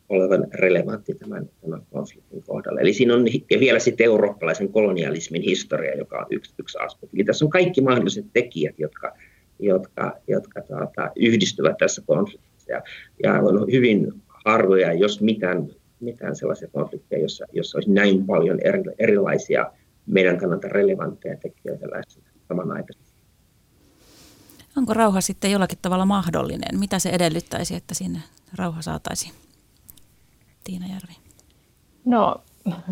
olevan relevantti tämän, tämän konfliktin kohdalla. Eli siinä on ja vielä sitten eurooppalaisen kolonialismin historia, joka on yksi, yksi aspekti. Eli tässä on kaikki mahdolliset tekijät, jotka, jotka, jotka tuota, yhdistyvät tässä konfliktissa. Ja, ja on hyvin harvoja, jos mitään, mitään sellaisia konflikteja, jossa, jossa olisi näin paljon eri, erilaisia meidän kannalta relevantteja tekijöitä läsnä samanaikaisesti. Onko rauha sitten jollakin tavalla mahdollinen? Mitä se edellyttäisi, että sinne rauha saataisiin? Tiina Järvi. No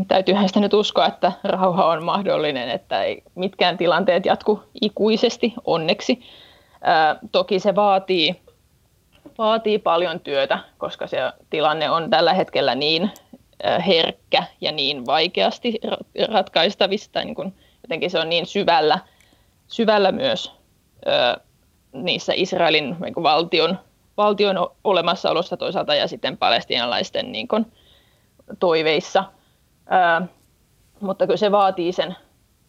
täytyyhän sitä nyt uskoa, että rauha on mahdollinen, että ei mitkään tilanteet jatku ikuisesti, onneksi. Toki se vaatii, vaatii paljon työtä, koska se tilanne on tällä hetkellä niin herkkä ja niin vaikeasti ratkaistavista. Niin kun, jotenkin se on niin syvällä, syvällä myös niissä Israelin niin valtion, valtion olemassaolossa toisaalta ja sitten palestiinalaisten niin kun, toiveissa. mutta kyllä se vaatii sen,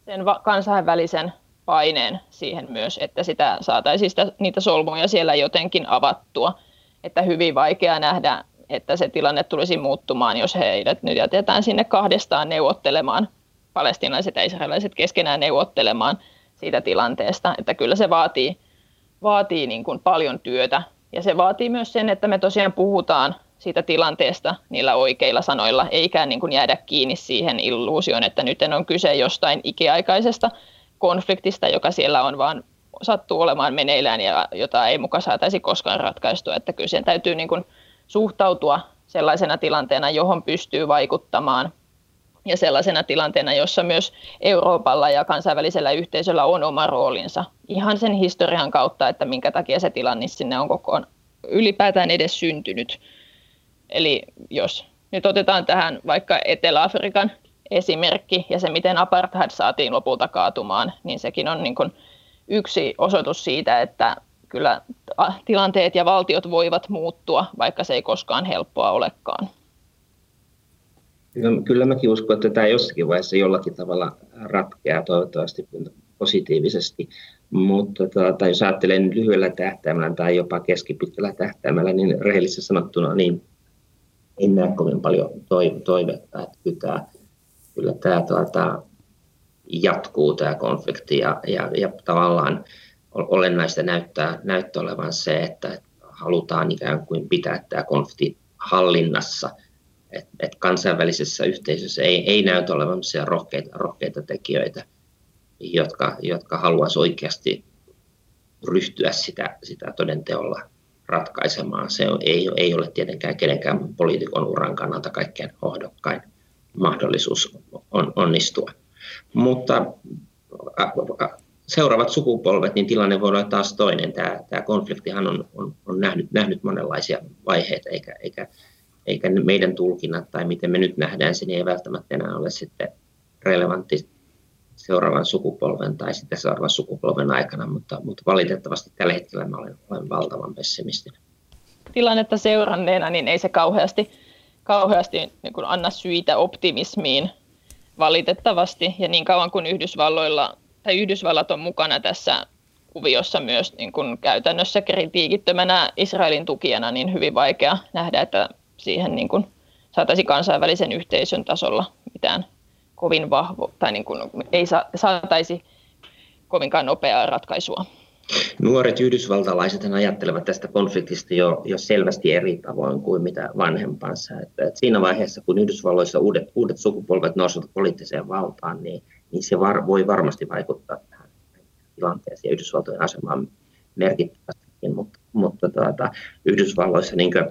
sen kansainvälisen paineen siihen myös, että sitä saataisiin sitä, niitä solmuja siellä jotenkin avattua. Että hyvin vaikea nähdä, että se tilanne tulisi muuttumaan, jos heidät nyt jätetään sinne kahdestaan neuvottelemaan, palestinaiset ja israelilaiset keskenään neuvottelemaan siitä tilanteesta. Että kyllä se vaatii, vaatii niin kuin paljon työtä ja se vaatii myös sen, että me tosiaan puhutaan siitä tilanteesta niillä oikeilla sanoilla, eikä niin kuin jäädä kiinni siihen illuusioon, että nyt on kyse jostain ikiaikaisesta konfliktista, joka siellä on vaan sattuu olemaan meneillään ja jota ei muka saataisi koskaan ratkaistua. Että kyllä sen täytyy niin kuin suhtautua sellaisena tilanteena, johon pystyy vaikuttamaan ja sellaisena tilanteena, jossa myös Euroopalla ja kansainvälisellä yhteisöllä on oma roolinsa ihan sen historian kautta, että minkä takia se tilanne sinne on kokoon ylipäätään edes syntynyt. Eli jos nyt otetaan tähän vaikka Etelä-Afrikan esimerkki ja se, miten apartheid saatiin lopulta kaatumaan, niin sekin on niin kuin yksi osoitus siitä, että kyllä tilanteet ja valtiot voivat muuttua, vaikka se ei koskaan helppoa olekaan. Kyllä, kyllä mäkin uskon, että tämä jossakin vaiheessa jollakin tavalla ratkeaa toivottavasti positiivisesti. Mutta tuota, jos ajattelen lyhyellä tähtäimellä tai jopa keskipitkällä tähtäimellä, niin rehellisesti sanottuna niin en näe kovin paljon toivetta, että kyllä tämä, kyllä tämä tuota, jatkuu tämä konflikti ja, ja, ja tavallaan olennaista näyttää, näyttää olevan se, että halutaan ikään kuin pitää tämä konflikti hallinnassa, että et kansainvälisessä yhteisössä ei, ei näytä olevan rohkeita, rohkeita tekijöitä, jotka, jotka haluaisivat oikeasti ryhtyä sitä, sitä todenteolla ratkaisemaan. Se ei, ei ole tietenkään kenenkään poliitikon uran kannalta kaikkein hohdokkain mahdollisuus on, onnistua. Mutta seuraavat sukupolvet, niin tilanne voi olla taas toinen. Tämä, tämä konfliktihan on, on, on nähnyt, nähnyt monenlaisia vaiheita, eikä, eikä, eikä meidän tulkinnat tai miten me nyt nähdään sen, ei välttämättä enää ole sitten relevantti seuraavan sukupolven tai sitten seuraavan sukupolven aikana, mutta, mutta valitettavasti tällä hetkellä mä olen, olen valtavan pessimistinen. Tilannetta seuranneena, niin ei se kauheasti, kauheasti niin kuin anna syitä optimismiin valitettavasti. Ja niin kauan kuin Yhdysvalloilla, tai Yhdysvallat on mukana tässä kuviossa myös niin kuin käytännössä kritiikittömänä Israelin tukijana, niin hyvin vaikea nähdä, että siihen niin kuin saataisiin kansainvälisen yhteisön tasolla mitään kovin vahvo, tai niin kuin ei sa, saataisi kovinkaan nopeaa ratkaisua. Nuoret yhdysvaltalaiset ajattelevat tästä konfliktista jo, jo selvästi eri tavoin kuin mitä vanhempansa. Että, että siinä vaiheessa, kun Yhdysvalloissa uudet, uudet sukupolvet nousevat poliittiseen valtaan, niin, niin se var, voi varmasti vaikuttaa tähän tilanteeseen ja Yhdysvaltojen asemaan merkittävästikin. Mutta, mutta tuota, Yhdysvalloissa, niin kuin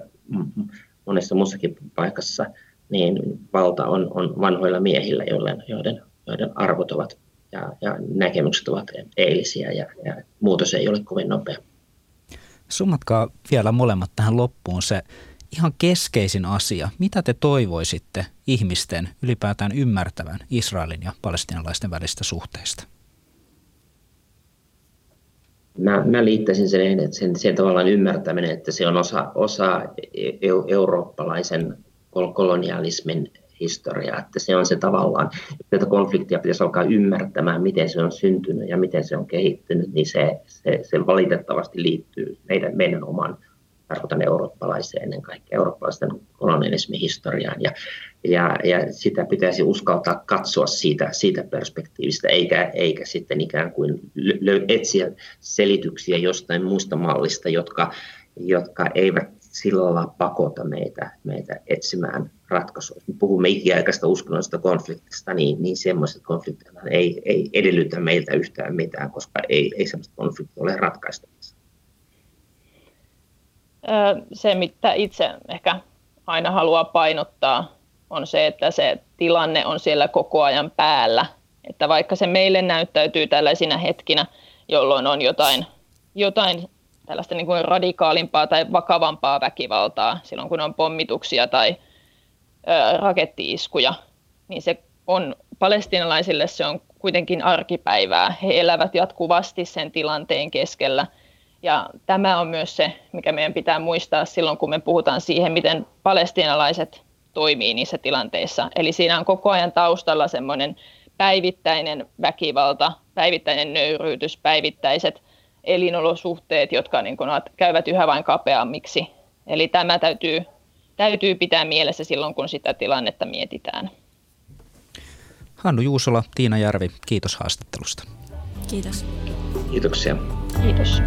monessa muussakin paikassa, niin valta on, on vanhoilla miehillä, joiden, joiden arvot ovat ja, ja näkemykset ovat eilisiä ja, ja muutos ei ole kovin nopea. Summatkaa vielä molemmat tähän loppuun se ihan keskeisin asia. Mitä te toivoisitte ihmisten ylipäätään ymmärtävän Israelin ja palestinalaisten välistä suhteista? Mä, mä liittäisin sen, että sen, sen tavallaan ymmärtäminen, että se on osa, osa eurooppalaisen kolonialismin historiaa, että se on se tavallaan, että tätä konfliktia pitäisi alkaa ymmärtämään, miten se on syntynyt ja miten se on kehittynyt, niin se, se, se valitettavasti liittyy meidän, meidän oman, tarkoitan eurooppalaiseen ennen kaikkea, eurooppalaisten kolonialismin historiaan, ja, ja, ja sitä pitäisi uskaltaa katsoa siitä, siitä perspektiivistä, eikä, eikä sitten ikään kuin etsiä selityksiä jostain muista mallista, jotka, jotka eivät sillä lailla pakota meitä, meitä etsimään ratkaisua. Jos puhumme ikiaikaista uskonnollisesta konfliktista, niin, niin semmoiset konfliktit ei, ei edellytä meiltä yhtään mitään, koska ei, ei semmoista konfliktia ole ratkaistavissa. Se, mitä itse ehkä aina haluaa painottaa, on se, että se tilanne on siellä koko ajan päällä. Että vaikka se meille näyttäytyy tällaisina hetkinä, jolloin on jotain, jotain tällaista niin kuin radikaalimpaa tai vakavampaa väkivaltaa silloin, kun on pommituksia tai ö, rakettiiskuja, niin se on palestinalaisille se on kuitenkin arkipäivää. He elävät jatkuvasti sen tilanteen keskellä. Ja tämä on myös se, mikä meidän pitää muistaa silloin, kun me puhutaan siihen, miten palestinalaiset toimii niissä tilanteissa. Eli siinä on koko ajan taustalla semmoinen päivittäinen väkivalta, päivittäinen nöyryytys, päivittäiset elinolosuhteet, jotka niin kuin, käyvät yhä vain kapeammiksi. Eli tämä täytyy, täytyy pitää mielessä silloin, kun sitä tilannetta mietitään. Hannu Juusola, Tiina Järvi, kiitos haastattelusta. Kiitos. Kiitoksia. Kiitos.